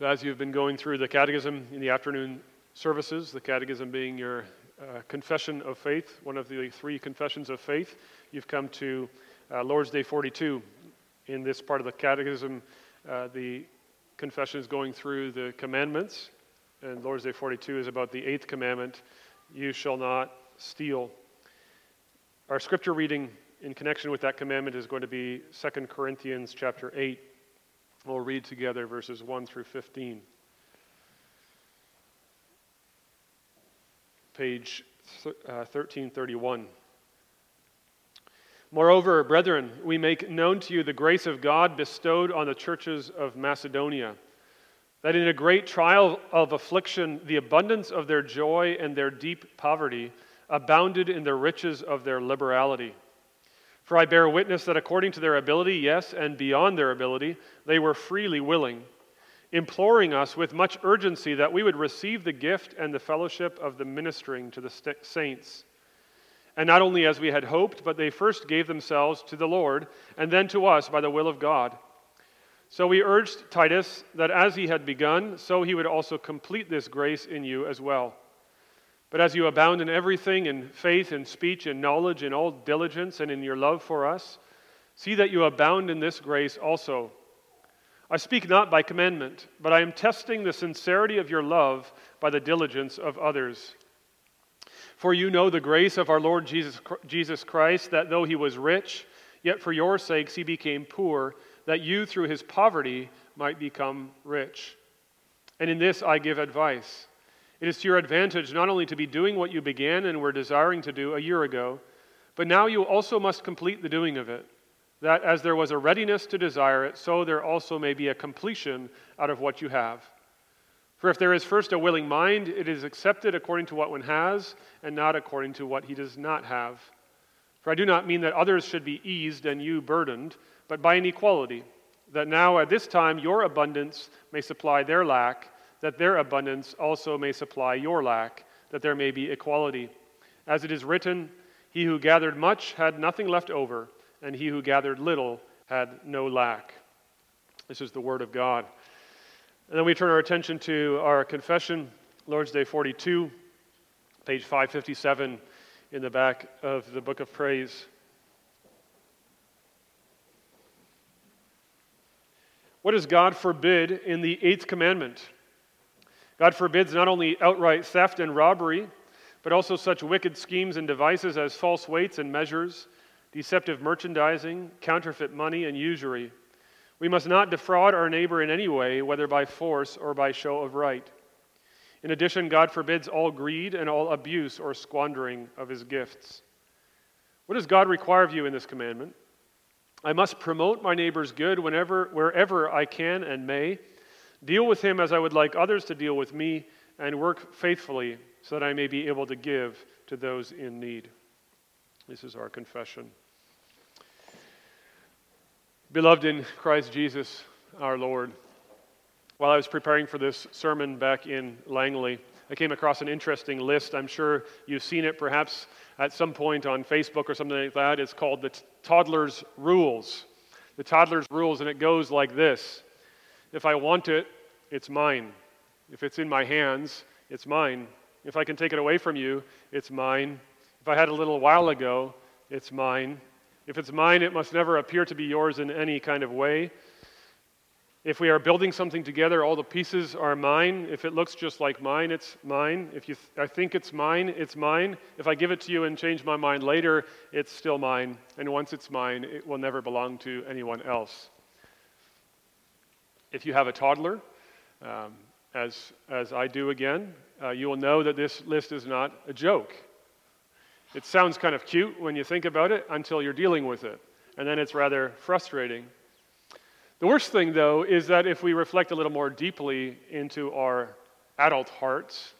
As you've been going through the catechism in the afternoon services, the catechism being your uh, confession of faith, one of the three confessions of faith, you've come to uh, Lord's Day 42. In this part of the catechism, uh, the confession is going through the commandments, and Lord's Day 42 is about the eighth commandment you shall not steal. Our scripture reading in connection with that commandment is going to be 2 Corinthians chapter 8. We'll read together verses 1 through 15. Page uh, 1331. Moreover, brethren, we make known to you the grace of God bestowed on the churches of Macedonia, that in a great trial of affliction, the abundance of their joy and their deep poverty abounded in the riches of their liberality. For I bear witness that according to their ability, yes, and beyond their ability, they were freely willing, imploring us with much urgency that we would receive the gift and the fellowship of the ministering to the saints. And not only as we had hoped, but they first gave themselves to the Lord, and then to us by the will of God. So we urged Titus that as he had begun, so he would also complete this grace in you as well. But as you abound in everything, in faith, in speech, in knowledge, in all diligence, and in your love for us, see that you abound in this grace also. I speak not by commandment, but I am testing the sincerity of your love by the diligence of others. For you know the grace of our Lord Jesus, Jesus Christ, that though he was rich, yet for your sakes he became poor, that you through his poverty might become rich. And in this I give advice. It is to your advantage not only to be doing what you began and were desiring to do a year ago, but now you also must complete the doing of it, that as there was a readiness to desire it, so there also may be a completion out of what you have. For if there is first a willing mind, it is accepted according to what one has, and not according to what he does not have. For I do not mean that others should be eased and you burdened, but by an equality, that now at this time your abundance may supply their lack that their abundance also may supply your lack, that there may be equality. As it is written, He who gathered much had nothing left over, and he who gathered little had no lack. This is the word of God. And then we turn our attention to our confession, Lord's Day 42, page 557 in the back of the book of praise. What does God forbid in the eighth commandment? God forbids not only outright theft and robbery, but also such wicked schemes and devices as false weights and measures, deceptive merchandising, counterfeit money, and usury. We must not defraud our neighbor in any way, whether by force or by show of right. In addition, God forbids all greed and all abuse or squandering of his gifts. What does God require of you in this commandment? I must promote my neighbor's good whenever, wherever I can and may Deal with him as I would like others to deal with me, and work faithfully so that I may be able to give to those in need. This is our confession. Beloved in Christ Jesus, our Lord, while I was preparing for this sermon back in Langley, I came across an interesting list. I'm sure you've seen it perhaps at some point on Facebook or something like that. It's called the Toddler's Rules. The Toddler's Rules, and it goes like this if I want it, it's mine. If it's in my hands, it's mine. If I can take it away from you, it's mine. If I had a little while ago, it's mine. If it's mine, it must never appear to be yours in any kind of way. If we are building something together, all the pieces are mine. If it looks just like mine, it's mine. If you th- I think it's mine, it's mine. If I give it to you and change my mind later, it's still mine. And once it's mine, it will never belong to anyone else. If you have a toddler, um, as, as I do again, uh, you will know that this list is not a joke. It sounds kind of cute when you think about it until you're dealing with it, and then it's rather frustrating. The worst thing, though, is that if we reflect a little more deeply into our adult hearts,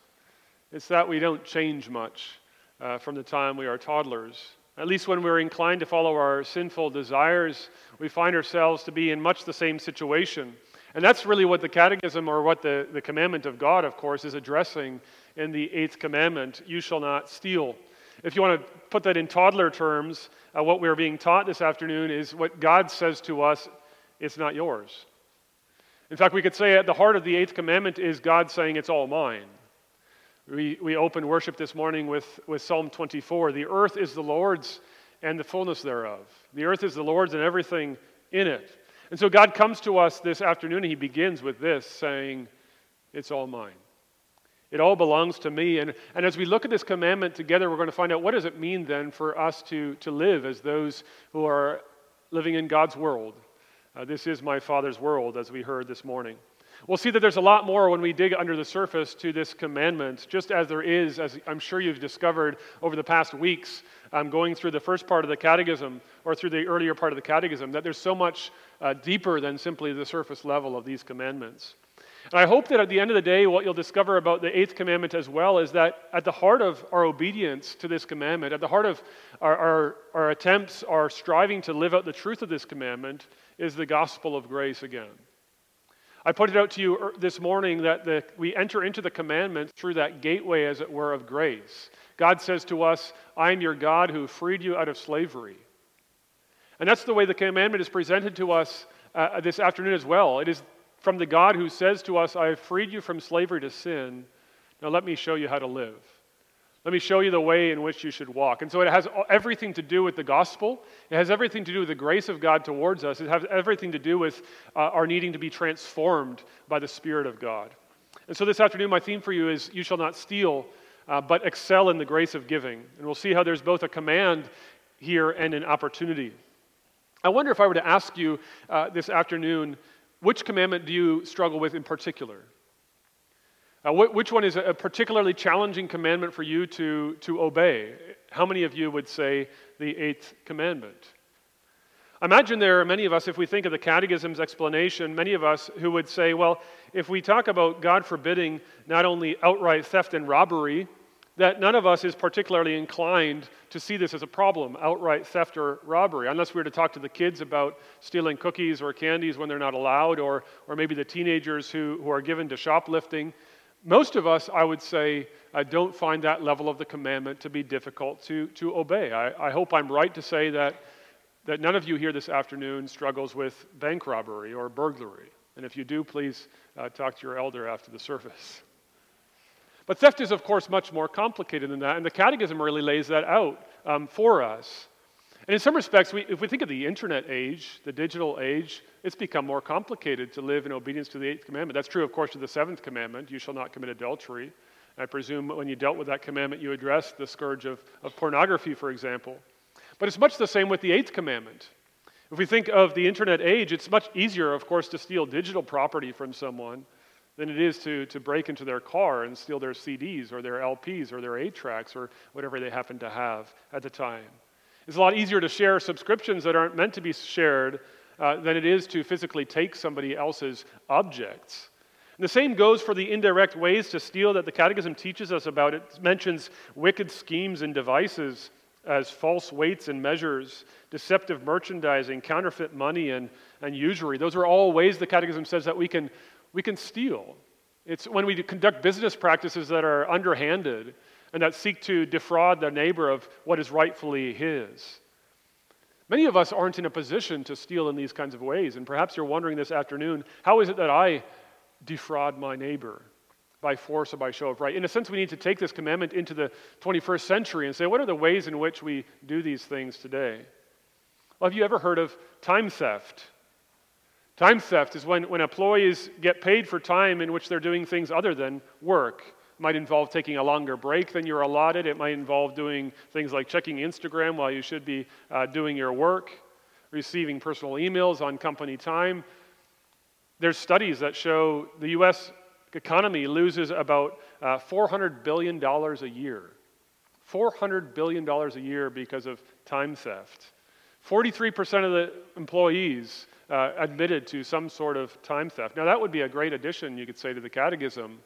it's that we don't change much uh, from the time we are toddlers. At least when we're inclined to follow our sinful desires, we find ourselves to be in much the same situation. And that's really what the catechism or what the, the commandment of God, of course, is addressing in the eighth commandment you shall not steal. If you want to put that in toddler terms, uh, what we're being taught this afternoon is what God says to us it's not yours. In fact, we could say at the heart of the eighth commandment is God saying, It's all mine. We, we opened worship this morning with, with Psalm 24. The earth is the Lord's and the fullness thereof. The earth is the Lord's and everything in it. And so God comes to us this afternoon and he begins with this saying, It's all mine. It all belongs to me. And, and as we look at this commandment together, we're going to find out what does it mean then for us to, to live as those who are living in God's world. Uh, this is my Father's world, as we heard this morning. We'll see that there's a lot more when we dig under the surface to this commandment, just as there is, as I'm sure you've discovered over the past weeks, um, going through the first part of the catechism or through the earlier part of the catechism, that there's so much uh, deeper than simply the surface level of these commandments. And I hope that at the end of the day, what you'll discover about the eighth commandment as well is that at the heart of our obedience to this commandment, at the heart of our, our, our attempts, our striving to live out the truth of this commandment, is the gospel of grace again. I pointed out to you er, this morning that the, we enter into the commandment through that gateway, as it were, of grace. God says to us, I am your God who freed you out of slavery. And that's the way the commandment is presented to us uh, this afternoon as well. It is from the God who says to us, I have freed you from slavery to sin. Now let me show you how to live. Let me show you the way in which you should walk. And so it has everything to do with the gospel. It has everything to do with the grace of God towards us. It has everything to do with uh, our needing to be transformed by the Spirit of God. And so this afternoon, my theme for you is You shall not steal, uh, but excel in the grace of giving. And we'll see how there's both a command here and an opportunity. I wonder if I were to ask you uh, this afternoon, which commandment do you struggle with in particular? Uh, wh- which one is a particularly challenging commandment for you to, to obey? How many of you would say the eighth commandment? Imagine there are many of us, if we think of the Catechism's explanation, many of us who would say, well, if we talk about God forbidding not only outright theft and robbery, that none of us is particularly inclined to see this as a problem, outright theft or robbery, unless we were to talk to the kids about stealing cookies or candies when they're not allowed, or, or maybe the teenagers who, who are given to shoplifting. Most of us, I would say, uh, don't find that level of the commandment to be difficult to, to obey. I, I hope I'm right to say that, that none of you here this afternoon struggles with bank robbery or burglary. And if you do, please uh, talk to your elder after the service. But theft is, of course, much more complicated than that, and the Catechism really lays that out um, for us. And in some respects, we, if we think of the internet age, the digital age, it's become more complicated to live in obedience to the eighth commandment. That's true, of course, to the seventh commandment you shall not commit adultery. I presume when you dealt with that commandment, you addressed the scourge of, of pornography, for example. But it's much the same with the eighth commandment. If we think of the internet age, it's much easier, of course, to steal digital property from someone than it is to, to break into their car and steal their CDs or their LPs or their 8 tracks or whatever they happen to have at the time. It's a lot easier to share subscriptions that aren't meant to be shared uh, than it is to physically take somebody else's objects. And the same goes for the indirect ways to steal that the Catechism teaches us about. It mentions wicked schemes and devices as false weights and measures, deceptive merchandising, counterfeit money, and, and usury. Those are all ways the Catechism says that we can we can steal. It's when we conduct business practices that are underhanded and that seek to defraud their neighbor of what is rightfully his. Many of us aren't in a position to steal in these kinds of ways, and perhaps you're wondering this afternoon how is it that I defraud my neighbor? By force or by show of right. In a sense, we need to take this commandment into the 21st century and say, what are the ways in which we do these things today? Well, have you ever heard of time theft? Time theft is when, when employees get paid for time in which they're doing things other than work. Might involve taking a longer break than you're allotted. It might involve doing things like checking Instagram while you should be uh, doing your work, receiving personal emails on company time. There's studies that show the U.S. economy loses about uh, $400 billion a year. $400 billion a year because of time theft. 43% of the employees uh, admitted to some sort of time theft. Now, that would be a great addition, you could say, to the catechism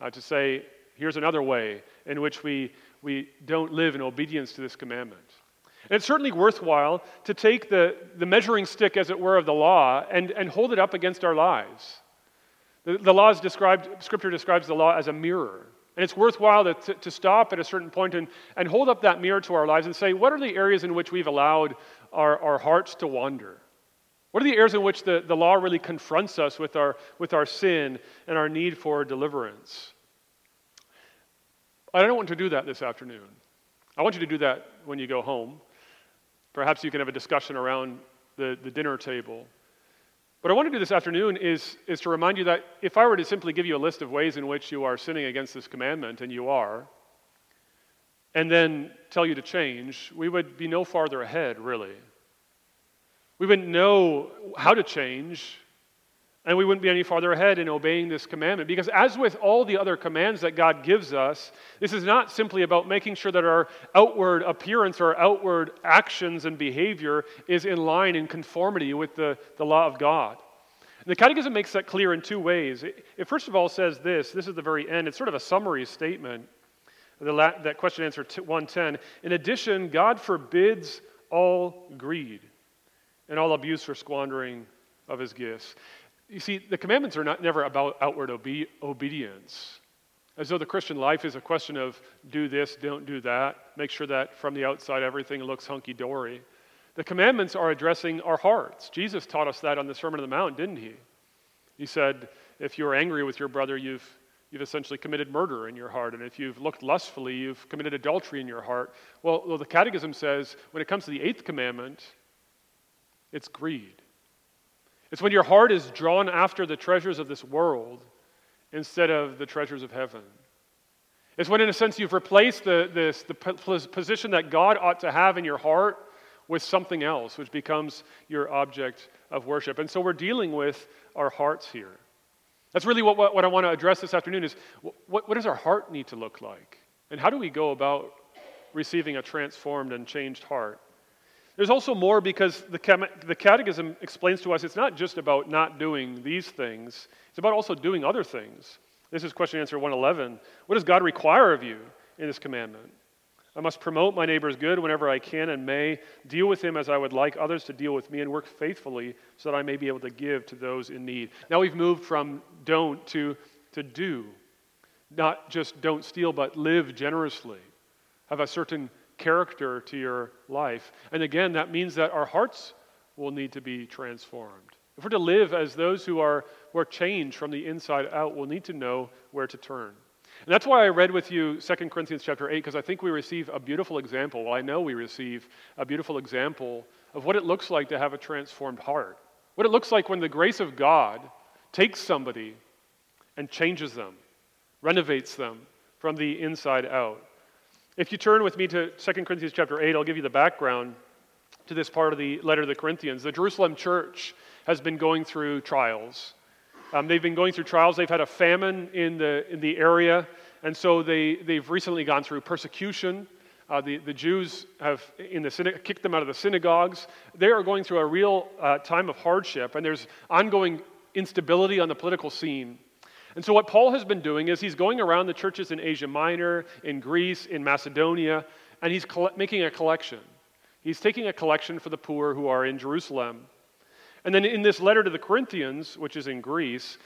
uh, to say, here's another way in which we, we don't live in obedience to this commandment. And it's certainly worthwhile to take the, the measuring stick, as it were, of the law and, and hold it up against our lives. The, the law is described, Scripture describes the law as a mirror. And it's worthwhile to, to, to stop at a certain point and, and hold up that mirror to our lives and say, what are the areas in which we've allowed our, our hearts to wander? What are the areas in which the, the law really confronts us with our, with our sin and our need for deliverance? I don't want to do that this afternoon. I want you to do that when you go home. Perhaps you can have a discussion around the, the dinner table. What I want to do this afternoon is, is to remind you that if I were to simply give you a list of ways in which you are sinning against this commandment, and you are, and then tell you to change, we would be no farther ahead, really. We wouldn't know how to change, and we wouldn't be any farther ahead in obeying this commandment. Because, as with all the other commands that God gives us, this is not simply about making sure that our outward appearance, our outward actions and behavior is in line in conformity with the, the law of God. The Catechism makes that clear in two ways. It, it, first of all says this this is the very end, it's sort of a summary statement. The la- that question answer 110. In addition, God forbids all greed and all abuse or squandering of his gifts. You see, the commandments are not never about outward obe- obedience. As though the Christian life is a question of do this, don't do that, make sure that from the outside everything looks hunky dory. The commandments are addressing our hearts. Jesus taught us that on the Sermon on the Mount, didn't he? He said, if you're angry with your brother, you've, you've essentially committed murder in your heart. And if you've looked lustfully, you've committed adultery in your heart. Well, well the Catechism says when it comes to the eighth commandment, it's greed. It's when your heart is drawn after the treasures of this world instead of the treasures of heaven. It's when, in a sense, you've replaced the, this, the position that God ought to have in your heart with something else, which becomes your object of worship. And so we're dealing with our hearts here. That's really what, what, what I want to address this afternoon is what, what does our heart need to look like? And how do we go about receiving a transformed and changed heart? There's also more because the, the Catechism explains to us it's not just about not doing these things, it's about also doing other things. This is question answer 111. What does God require of you in this commandment? I must promote my neighbor's good whenever I can and may, deal with him as I would like others to deal with me, and work faithfully so that I may be able to give to those in need. Now we've moved from don't to, to do. Not just don't steal, but live generously. Have a certain character to your life. And again, that means that our hearts will need to be transformed. If we're to live as those who are, who are changed from the inside out, we'll need to know where to turn. And that's why I read with you 2 Corinthians chapter 8, because I think we receive a beautiful example. Well, I know we receive a beautiful example of what it looks like to have a transformed heart. What it looks like when the grace of God takes somebody and changes them, renovates them from the inside out. If you turn with me to 2 Corinthians chapter 8, I'll give you the background to this part of the letter to the Corinthians. The Jerusalem church has been going through trials. Um, they've been going through trials. They've had a famine in the, in the area, and so they, they've recently gone through persecution. Uh, the, the Jews have in the kicked them out of the synagogues. They are going through a real uh, time of hardship, and there's ongoing instability on the political scene. And so, what Paul has been doing is he's going around the churches in Asia Minor, in Greece, in Macedonia, and he's making a collection. He's taking a collection for the poor who are in Jerusalem. And then in this letter to the Corinthians, which is in Greece,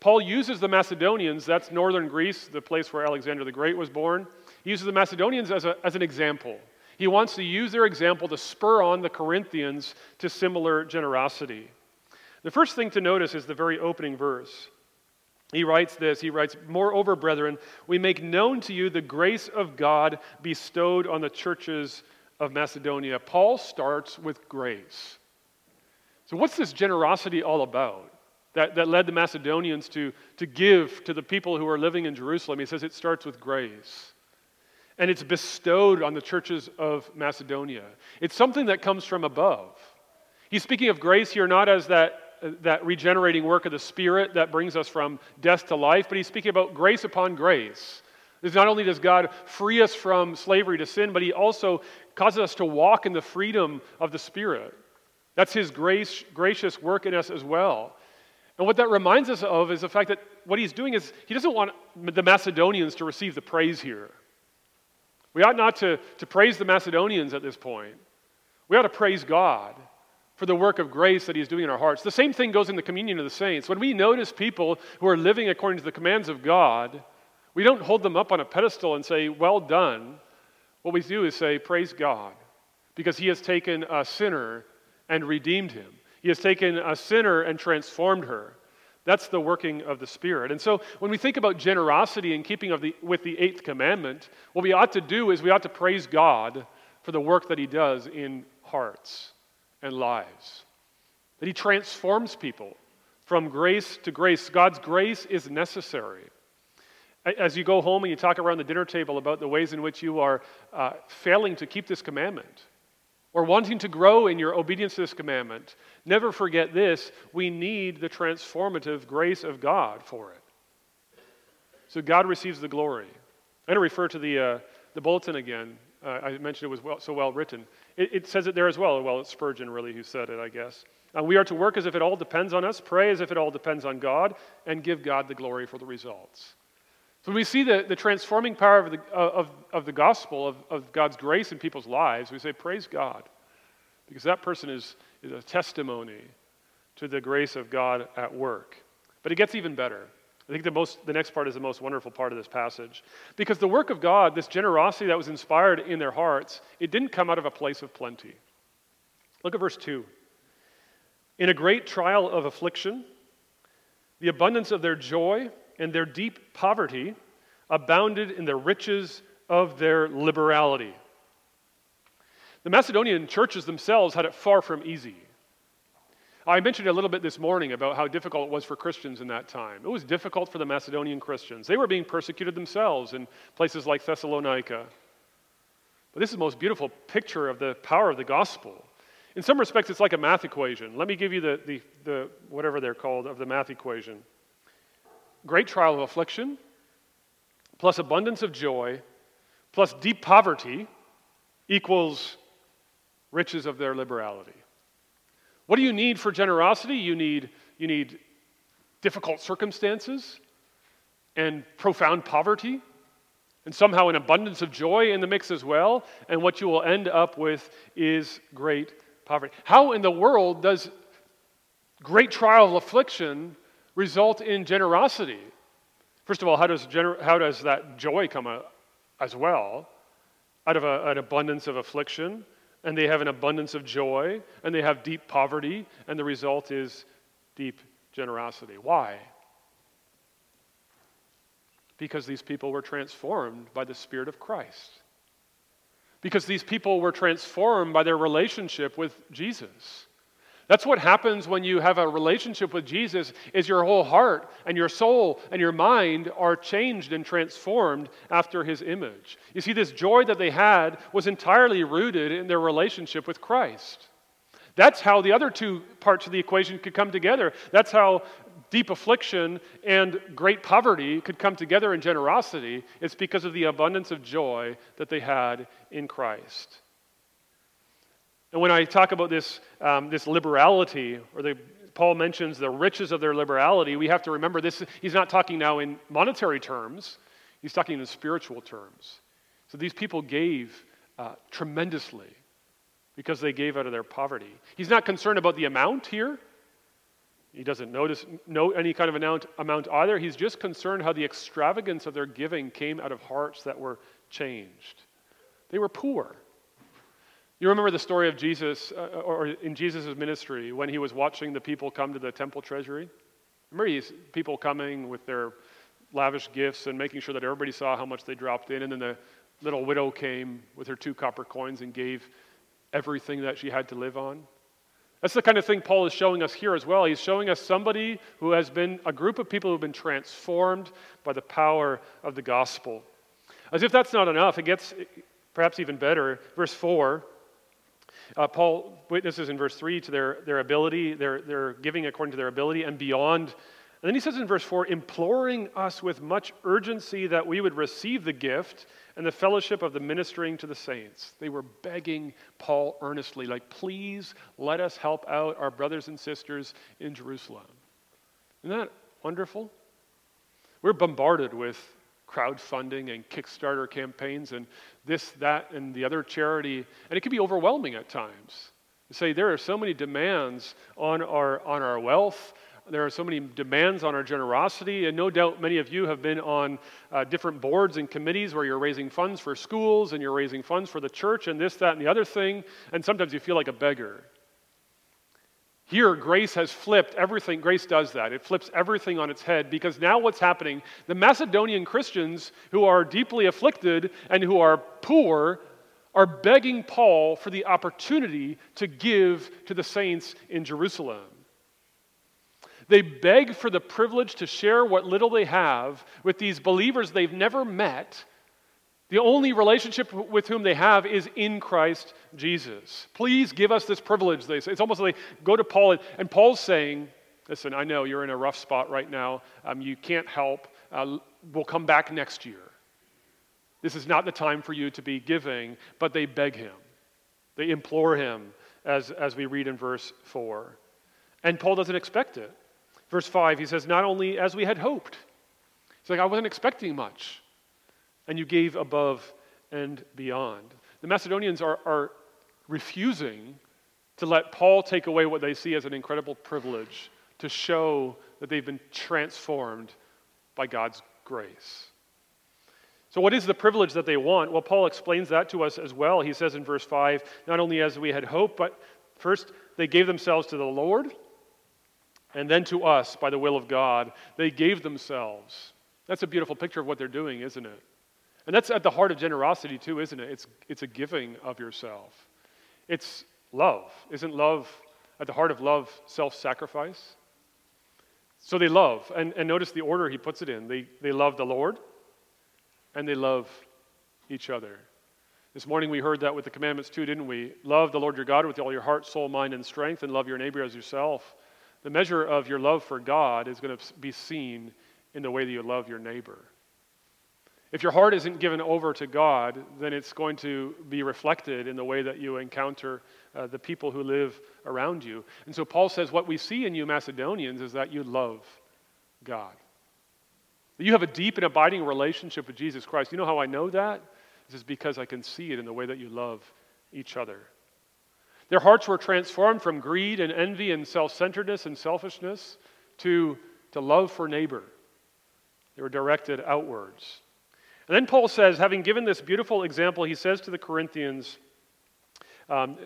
Paul uses the Macedonians, that's northern Greece, the place where Alexander the Great was born. He uses the Macedonians as, a, as an example. He wants to use their example to spur on the Corinthians to similar generosity. The first thing to notice is the very opening verse. He writes this He writes, Moreover, brethren, we make known to you the grace of God bestowed on the churches of Macedonia. Paul starts with grace. So, what's this generosity all about that, that led the Macedonians to, to give to the people who are living in Jerusalem? He says it starts with grace. And it's bestowed on the churches of Macedonia. It's something that comes from above. He's speaking of grace here not as that that regenerating work of the Spirit that brings us from death to life, but he's speaking about grace upon grace. Is not only does God free us from slavery to sin, but he also causes us to walk in the freedom of the Spirit. That's his grace, gracious work in us as well. And what that reminds us of is the fact that what he's doing is he doesn't want the Macedonians to receive the praise here. We ought not to, to praise the Macedonians at this point. We ought to praise God for the work of grace that He's doing in our hearts. The same thing goes in the communion of the saints. When we notice people who are living according to the commands of God, we don't hold them up on a pedestal and say, Well done. What we do is say, Praise God, because He has taken a sinner and redeemed him. He has taken a sinner and transformed her. That's the working of the Spirit. And so when we think about generosity in keeping of the, with the eighth commandment, what we ought to do is we ought to praise God for the work that He does in hearts and lives. That He transforms people from grace to grace. God's grace is necessary. As you go home and you talk around the dinner table about the ways in which you are uh, failing to keep this commandment, or wanting to grow in your obedience to this commandment, never forget this we need the transformative grace of God for it. So God receives the glory. I'm going to refer to the, uh, the bulletin again. Uh, I mentioned it was well, so well written. It, it, says it there as well. Well, it's Spurgeon, really, who said it, I guess. Uh, we are to work as if it all depends on us, pray as if it all depends on God, and give God the glory for the results. So when we see the, the transforming power of the, of, of the gospel, of, of God's grace in people's lives, we say, Praise God. Because that person is, is a testimony to the grace of God at work. But it gets even better. I think the, most, the next part is the most wonderful part of this passage. Because the work of God, this generosity that was inspired in their hearts, it didn't come out of a place of plenty. Look at verse 2. In a great trial of affliction, the abundance of their joy and their deep poverty abounded in the riches of their liberality. The Macedonian churches themselves had it far from easy. I mentioned a little bit this morning about how difficult it was for Christians in that time. It was difficult for the Macedonian Christians. They were being persecuted themselves in places like Thessalonica. But this is the most beautiful picture of the power of the gospel. In some respects, it's like a math equation. Let me give you the, the, the whatever they're called of the math equation great trial of affliction, plus abundance of joy, plus deep poverty equals riches of their liberality. What do you need for generosity? You need, you need difficult circumstances and profound poverty, and somehow an abundance of joy in the mix as well. And what you will end up with is great poverty. How in the world does great trial of affliction result in generosity. First of all, how does, gener- how does that joy come as well? Out of a, an abundance of affliction, and they have an abundance of joy, and they have deep poverty, and the result is deep generosity. Why? Because these people were transformed by the Spirit of Christ. Because these people were transformed by their relationship with Jesus. That's what happens when you have a relationship with Jesus is your whole heart and your soul and your mind are changed and transformed after his image. You see this joy that they had was entirely rooted in their relationship with Christ. That's how the other two parts of the equation could come together. That's how deep affliction and great poverty could come together in generosity. It's because of the abundance of joy that they had in Christ. And when I talk about this, um, this liberality, or the, Paul mentions the riches of their liberality, we have to remember this. He's not talking now in monetary terms, he's talking in spiritual terms. So these people gave uh, tremendously because they gave out of their poverty. He's not concerned about the amount here. He doesn't notice note any kind of amount, amount either. He's just concerned how the extravagance of their giving came out of hearts that were changed. They were poor. You remember the story of Jesus, uh, or in Jesus' ministry, when he was watching the people come to the temple treasury? Remember these people coming with their lavish gifts and making sure that everybody saw how much they dropped in, and then the little widow came with her two copper coins and gave everything that she had to live on? That's the kind of thing Paul is showing us here as well. He's showing us somebody who has been a group of people who have been transformed by the power of the gospel. As if that's not enough, it gets perhaps even better. Verse 4 uh, Paul witnesses in verse 3 to their, their ability, their, their giving according to their ability and beyond. And then he says in verse 4 imploring us with much urgency that we would receive the gift and the fellowship of the ministering to the saints. They were begging Paul earnestly, like, please let us help out our brothers and sisters in Jerusalem. Isn't that wonderful? We're bombarded with crowdfunding and Kickstarter campaigns and this, that, and the other charity. And it can be overwhelming at times. You say there are so many demands on our, on our wealth. There are so many demands on our generosity, and no doubt many of you have been on uh, different boards and committees where you're raising funds for schools and you're raising funds for the church and this, that, and the other thing, and sometimes you feel like a beggar. Here, grace has flipped everything. Grace does that. It flips everything on its head because now what's happening? The Macedonian Christians who are deeply afflicted and who are poor are begging Paul for the opportunity to give to the saints in Jerusalem. They beg for the privilege to share what little they have with these believers they've never met the only relationship with whom they have is in Christ Jesus. Please give us this privilege, they say. It's almost like go to Paul, and, and Paul's saying, Listen, I know you're in a rough spot right now. Um, you can't help. Uh, we'll come back next year. This is not the time for you to be giving, but they beg him. They implore him, as, as we read in verse 4. And Paul doesn't expect it. Verse 5, he says, Not only as we had hoped. He's like, I wasn't expecting much and you gave above and beyond. The Macedonians are, are refusing to let Paul take away what they see as an incredible privilege to show that they've been transformed by God's grace. So, what is the privilege that they want? Well, Paul explains that to us as well. He says in verse 5 not only as we had hoped, but first they gave themselves to the Lord, and then to us by the will of God. They gave themselves. That's a beautiful picture of what they're doing, isn't it? And that's at the heart of generosity, too, isn't it? It's, it's a giving of yourself. It's love. Isn't love, at the heart of love, self sacrifice? So they love. And, and notice the order he puts it in they, they love the Lord and they love each other. This morning we heard that with the commandments too, didn't we? Love the Lord your God with all your heart, soul, mind, and strength, and love your neighbor as yourself. The measure of your love for God is going to be seen in the way that you love your neighbor. If your heart isn't given over to God, then it's going to be reflected in the way that you encounter uh, the people who live around you. And so Paul says, What we see in you, Macedonians, is that you love God. You have a deep and abiding relationship with Jesus Christ. You know how I know that? This is because I can see it in the way that you love each other. Their hearts were transformed from greed and envy and self centeredness and selfishness to, to love for neighbor. They were directed outwards. And then Paul says, having given this beautiful example, he says to the Corinthians, um,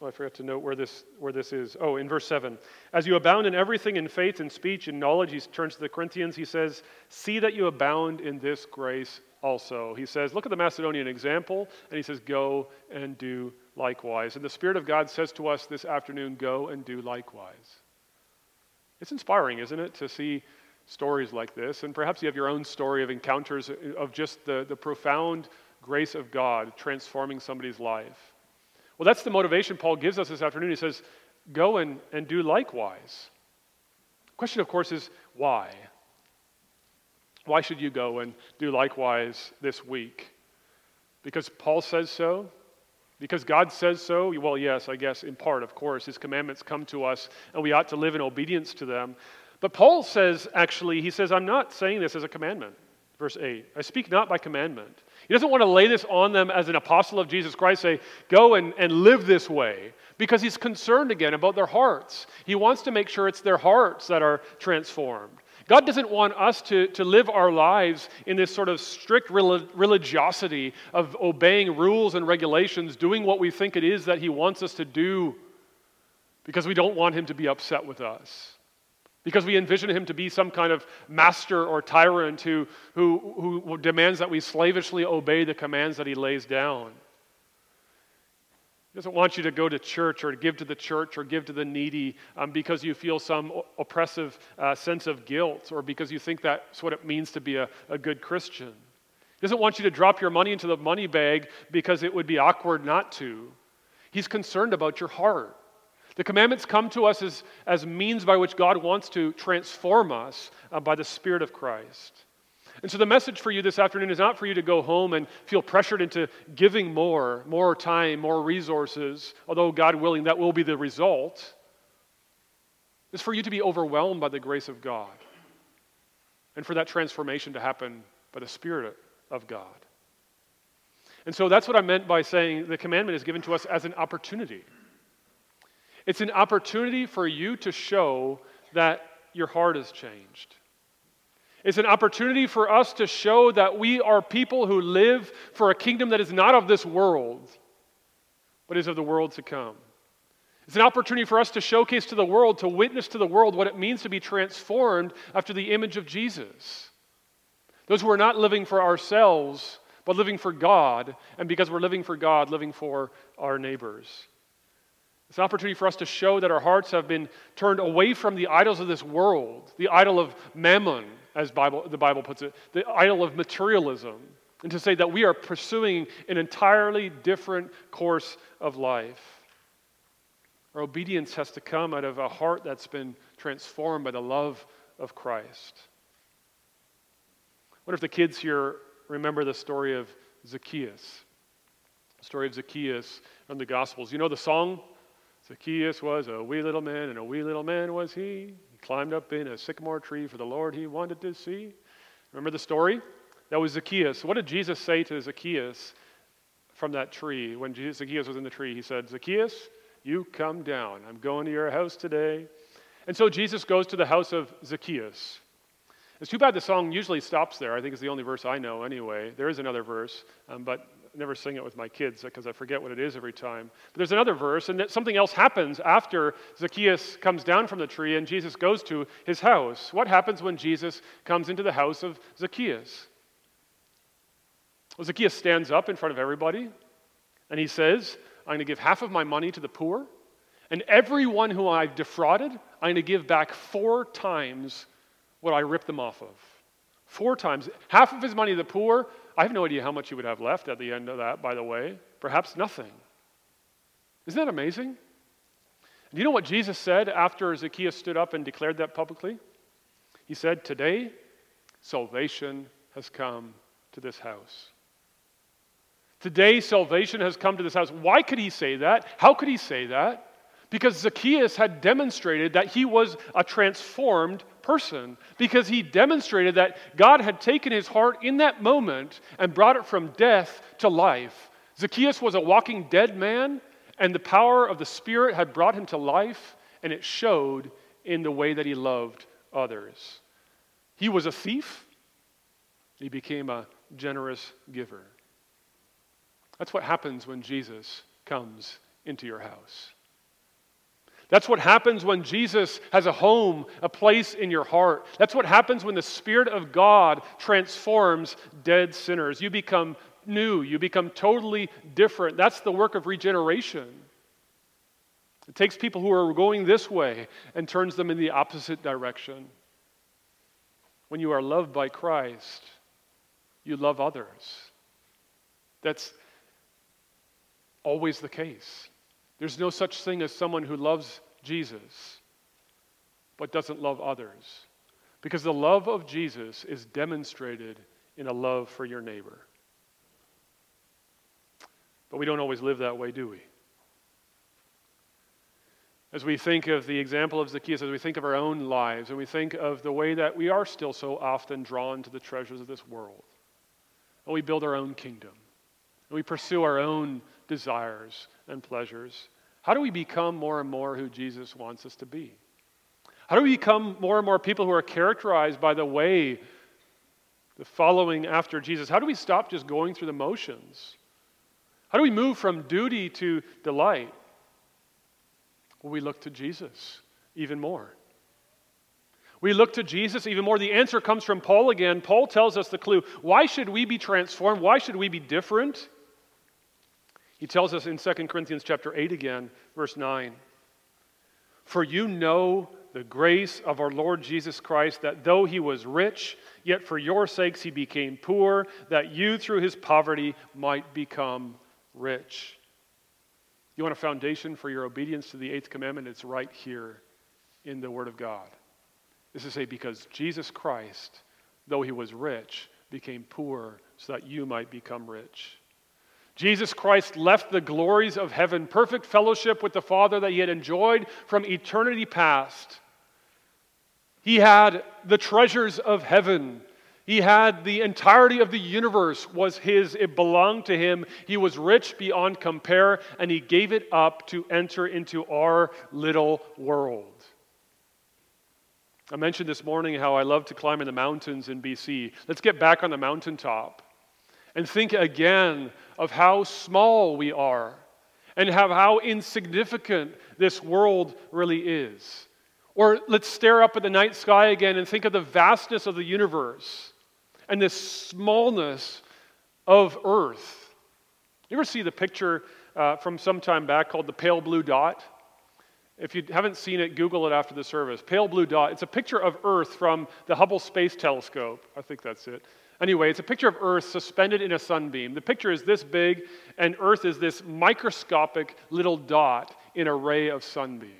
oh, I forgot to note where this, where this is. Oh, in verse 7. As you abound in everything, in faith, and speech, and knowledge, he turns to the Corinthians, he says, See that you abound in this grace also. He says, Look at the Macedonian example, and he says, Go and do likewise. And the Spirit of God says to us this afternoon, Go and do likewise. It's inspiring, isn't it, to see stories like this. And perhaps you have your own story of encounters of just the, the profound grace of God transforming somebody's life. Well, that's the motivation Paul gives us this afternoon. He says, Go and, and do likewise. The question, of course, is why? Why should you go and do likewise this week? Because Paul says so? Because God says so? Well, yes, I guess in part, of course. His commandments come to us, and we ought to live in obedience to them. But Paul says, actually, he says, I'm not saying this as a commandment. Verse 8 I speak not by commandment. He doesn't want to lay this on them as an apostle of Jesus Christ, say, go and, and live this way, because he's concerned again about their hearts. He wants to make sure it's their hearts that are transformed. God doesn't want us to, to live our lives in this sort of strict religiosity of obeying rules and regulations, doing what we think it is that He wants us to do, because we don't want Him to be upset with us because we envision him to be some kind of master or tyrant who, who, who demands that we slavishly obey the commands that he lays down. He doesn't want you to go to church or give to the church or give to the needy um, because you feel some oppressive uh, sense of guilt or because you think that's what it means to be a, a good Christian. He doesn't want you to drop your money into the money bag because it would be awkward not to. He's concerned about your heart. The commandments come to us as, as means by which God wants to transform us uh, by the Spirit of Christ. And so the message for you this afternoon is not for you to go home and feel pressured into giving more, more time, more resources, although God willing, that will be the result. It's for you to be overwhelmed by the grace of God and for that transformation to happen by the Spirit of God. And so that's what I meant by saying the commandment is given to us as an opportunity. It's an opportunity for you to show that your heart has changed. It's an opportunity for us to show that we are people who live for a kingdom that is not of this world, but is of the world to come. It's an opportunity for us to showcase to the world, to witness to the world what it means to be transformed after the image of Jesus. Those who are not living for ourselves, but living for God, and because we're living for God, living for our neighbors. It's an opportunity for us to show that our hearts have been turned away from the idols of this world, the idol of mammon, as Bible, the Bible puts it, the idol of materialism, and to say that we are pursuing an entirely different course of life. Our obedience has to come out of a heart that's been transformed by the love of Christ. I wonder if the kids here remember the story of Zacchaeus? The story of Zacchaeus from the Gospels. You know the song? Zacchaeus was a wee little man, and a wee little man was he. He climbed up in a sycamore tree for the Lord he wanted to see. Remember the story? That was Zacchaeus. What did Jesus say to Zacchaeus from that tree? When Zacchaeus was in the tree, he said, Zacchaeus, you come down. I'm going to your house today. And so Jesus goes to the house of Zacchaeus. It's too bad the song usually stops there. I think it's the only verse I know anyway. There is another verse, um, but never sing it with my kids because I forget what it is every time. But there's another verse, and something else happens after Zacchaeus comes down from the tree and Jesus goes to his house. What happens when Jesus comes into the house of Zacchaeus? Well, Zacchaeus stands up in front of everybody and he says, I'm going to give half of my money to the poor, and everyone who I've defrauded, I'm going to give back four times what I ripped them off of. Four times. Half of his money to the poor. I have no idea how much he would have left at the end of that, by the way. Perhaps nothing. Isn't that amazing? Do you know what Jesus said after Zacchaeus stood up and declared that publicly? He said, Today, salvation has come to this house. Today, salvation has come to this house. Why could he say that? How could he say that? Because Zacchaeus had demonstrated that he was a transformed person, because he demonstrated that God had taken his heart in that moment and brought it from death to life. Zacchaeus was a walking dead man, and the power of the Spirit had brought him to life, and it showed in the way that he loved others. He was a thief, he became a generous giver. That's what happens when Jesus comes into your house. That's what happens when Jesus has a home, a place in your heart. That's what happens when the Spirit of God transforms dead sinners. You become new, you become totally different. That's the work of regeneration. It takes people who are going this way and turns them in the opposite direction. When you are loved by Christ, you love others. That's always the case. There's no such thing as someone who loves Jesus but doesn't love others. Because the love of Jesus is demonstrated in a love for your neighbor. But we don't always live that way, do we? As we think of the example of Zacchaeus, as we think of our own lives, and we think of the way that we are still so often drawn to the treasures of this world, and we build our own kingdom, and we pursue our own desires and pleasures? How do we become more and more who Jesus wants us to be? How do we become more and more people who are characterized by the way, the following after Jesus? How do we stop just going through the motions? How do we move from duty to delight? Well, we look to Jesus even more. We look to Jesus even more. The answer comes from Paul again. Paul tells us the clue. Why should we be transformed? Why should we be different? He tells us in 2 Corinthians chapter 8 again, verse 9. For you know the grace of our Lord Jesus Christ, that though he was rich, yet for your sakes he became poor, that you through his poverty might become rich. You want a foundation for your obedience to the eighth commandment? It's right here in the Word of God. This is to say, because Jesus Christ, though he was rich, became poor so that you might become rich. Jesus Christ left the glories of heaven, perfect fellowship with the Father that he had enjoyed from eternity past. He had the treasures of heaven. He had the entirety of the universe was his. It belonged to him. He was rich beyond compare, and he gave it up to enter into our little world. I mentioned this morning how I love to climb in the mountains in BC. Let's get back on the mountaintop and think again of how small we are and how insignificant this world really is. Or let's stare up at the night sky again and think of the vastness of the universe and the smallness of Earth. You ever see the picture uh, from some time back called the pale blue dot? If you haven't seen it, Google it after the service. Pale blue dot. It's a picture of Earth from the Hubble Space Telescope. I think that's it. Anyway, it's a picture of Earth suspended in a sunbeam. The picture is this big, and Earth is this microscopic little dot in a ray of sunbeam.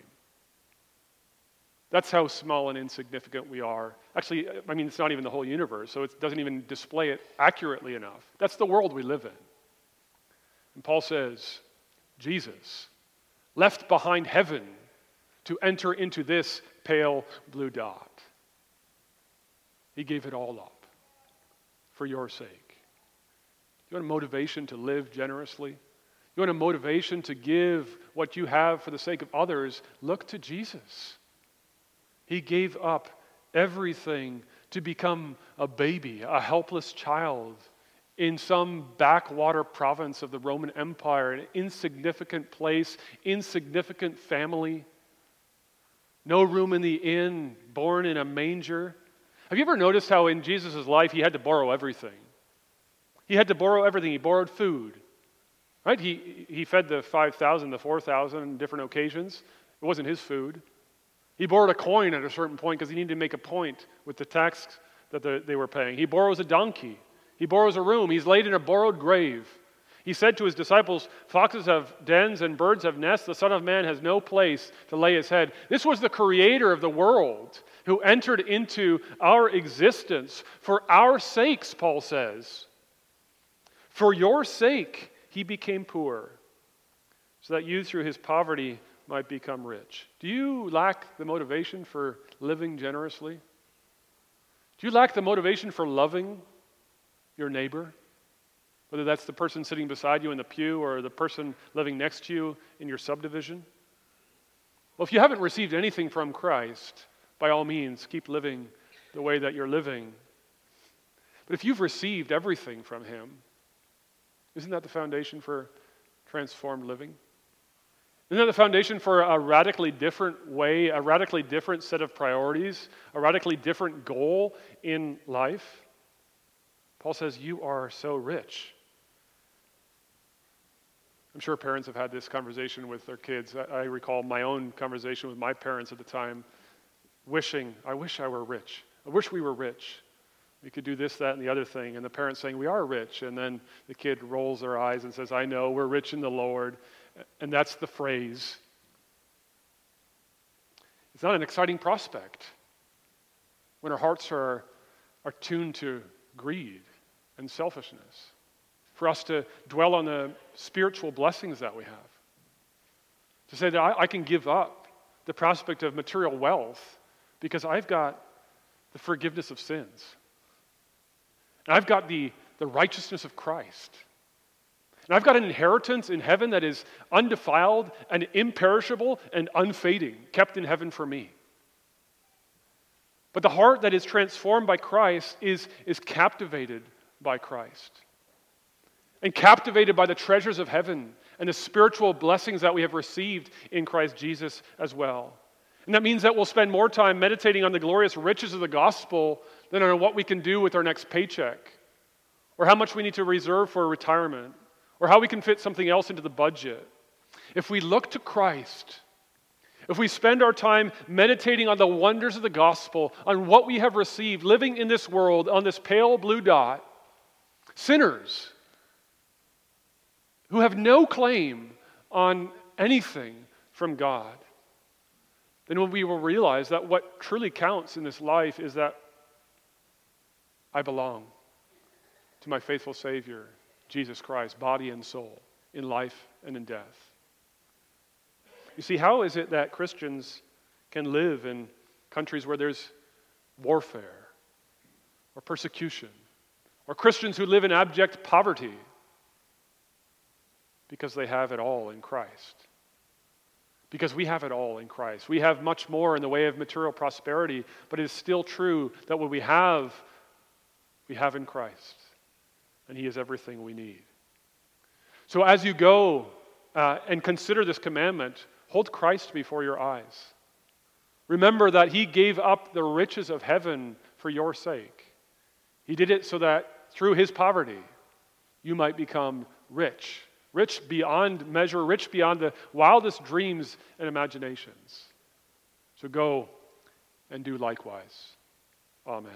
That's how small and insignificant we are. Actually, I mean, it's not even the whole universe, so it doesn't even display it accurately enough. That's the world we live in. And Paul says, Jesus left behind heaven to enter into this pale blue dot. He gave it all up for your sake. You want a motivation to live generously? You want a motivation to give what you have for the sake of others? Look to Jesus. He gave up everything to become a baby, a helpless child in some backwater province of the Roman Empire, an insignificant place, insignificant family no room in the inn, born in a manger. Have you ever noticed how in Jesus' life he had to borrow everything? He had to borrow everything. He borrowed food. Right? He, he fed the 5,000, the 4,000 on different occasions. It wasn't his food. He borrowed a coin at a certain point because he needed to make a point with the tax that the, they were paying. He borrows a donkey. He borrows a room. He's laid in a borrowed grave. He said to his disciples, Foxes have dens and birds have nests. The Son of Man has no place to lay his head. This was the creator of the world who entered into our existence for our sakes, Paul says. For your sake, he became poor, so that you, through his poverty, might become rich. Do you lack the motivation for living generously? Do you lack the motivation for loving your neighbor? Whether that's the person sitting beside you in the pew or the person living next to you in your subdivision. Well, if you haven't received anything from Christ, by all means, keep living the way that you're living. But if you've received everything from Him, isn't that the foundation for transformed living? Isn't that the foundation for a radically different way, a radically different set of priorities, a radically different goal in life? Paul says, You are so rich. I'm sure parents have had this conversation with their kids. I, I recall my own conversation with my parents at the time, wishing, I wish I were rich. I wish we were rich. We could do this, that, and the other thing. And the parents saying, We are rich. And then the kid rolls their eyes and says, I know, we're rich in the Lord. And that's the phrase. It's not an exciting prospect when our hearts are, are tuned to greed and selfishness for us to dwell on the spiritual blessings that we have. To say that I, I can give up the prospect of material wealth because I've got the forgiveness of sins. And I've got the, the righteousness of Christ. And I've got an inheritance in heaven that is undefiled and imperishable and unfading, kept in heaven for me. But the heart that is transformed by Christ is, is captivated by Christ and captivated by the treasures of heaven and the spiritual blessings that we have received in Christ Jesus as well. And that means that we'll spend more time meditating on the glorious riches of the gospel than on what we can do with our next paycheck, or how much we need to reserve for retirement, or how we can fit something else into the budget. If we look to Christ, if we spend our time meditating on the wonders of the gospel, on what we have received, living in this world on this pale blue dot, sinners, who have no claim on anything from God, then we will realize that what truly counts in this life is that I belong to my faithful Savior, Jesus Christ, body and soul, in life and in death. You see, how is it that Christians can live in countries where there's warfare or persecution, or Christians who live in abject poverty? Because they have it all in Christ. Because we have it all in Christ. We have much more in the way of material prosperity, but it is still true that what we have, we have in Christ. And He is everything we need. So as you go uh, and consider this commandment, hold Christ before your eyes. Remember that He gave up the riches of heaven for your sake. He did it so that through His poverty, you might become rich rich beyond measure, rich beyond the wildest dreams and imaginations. So go and do likewise. Amen.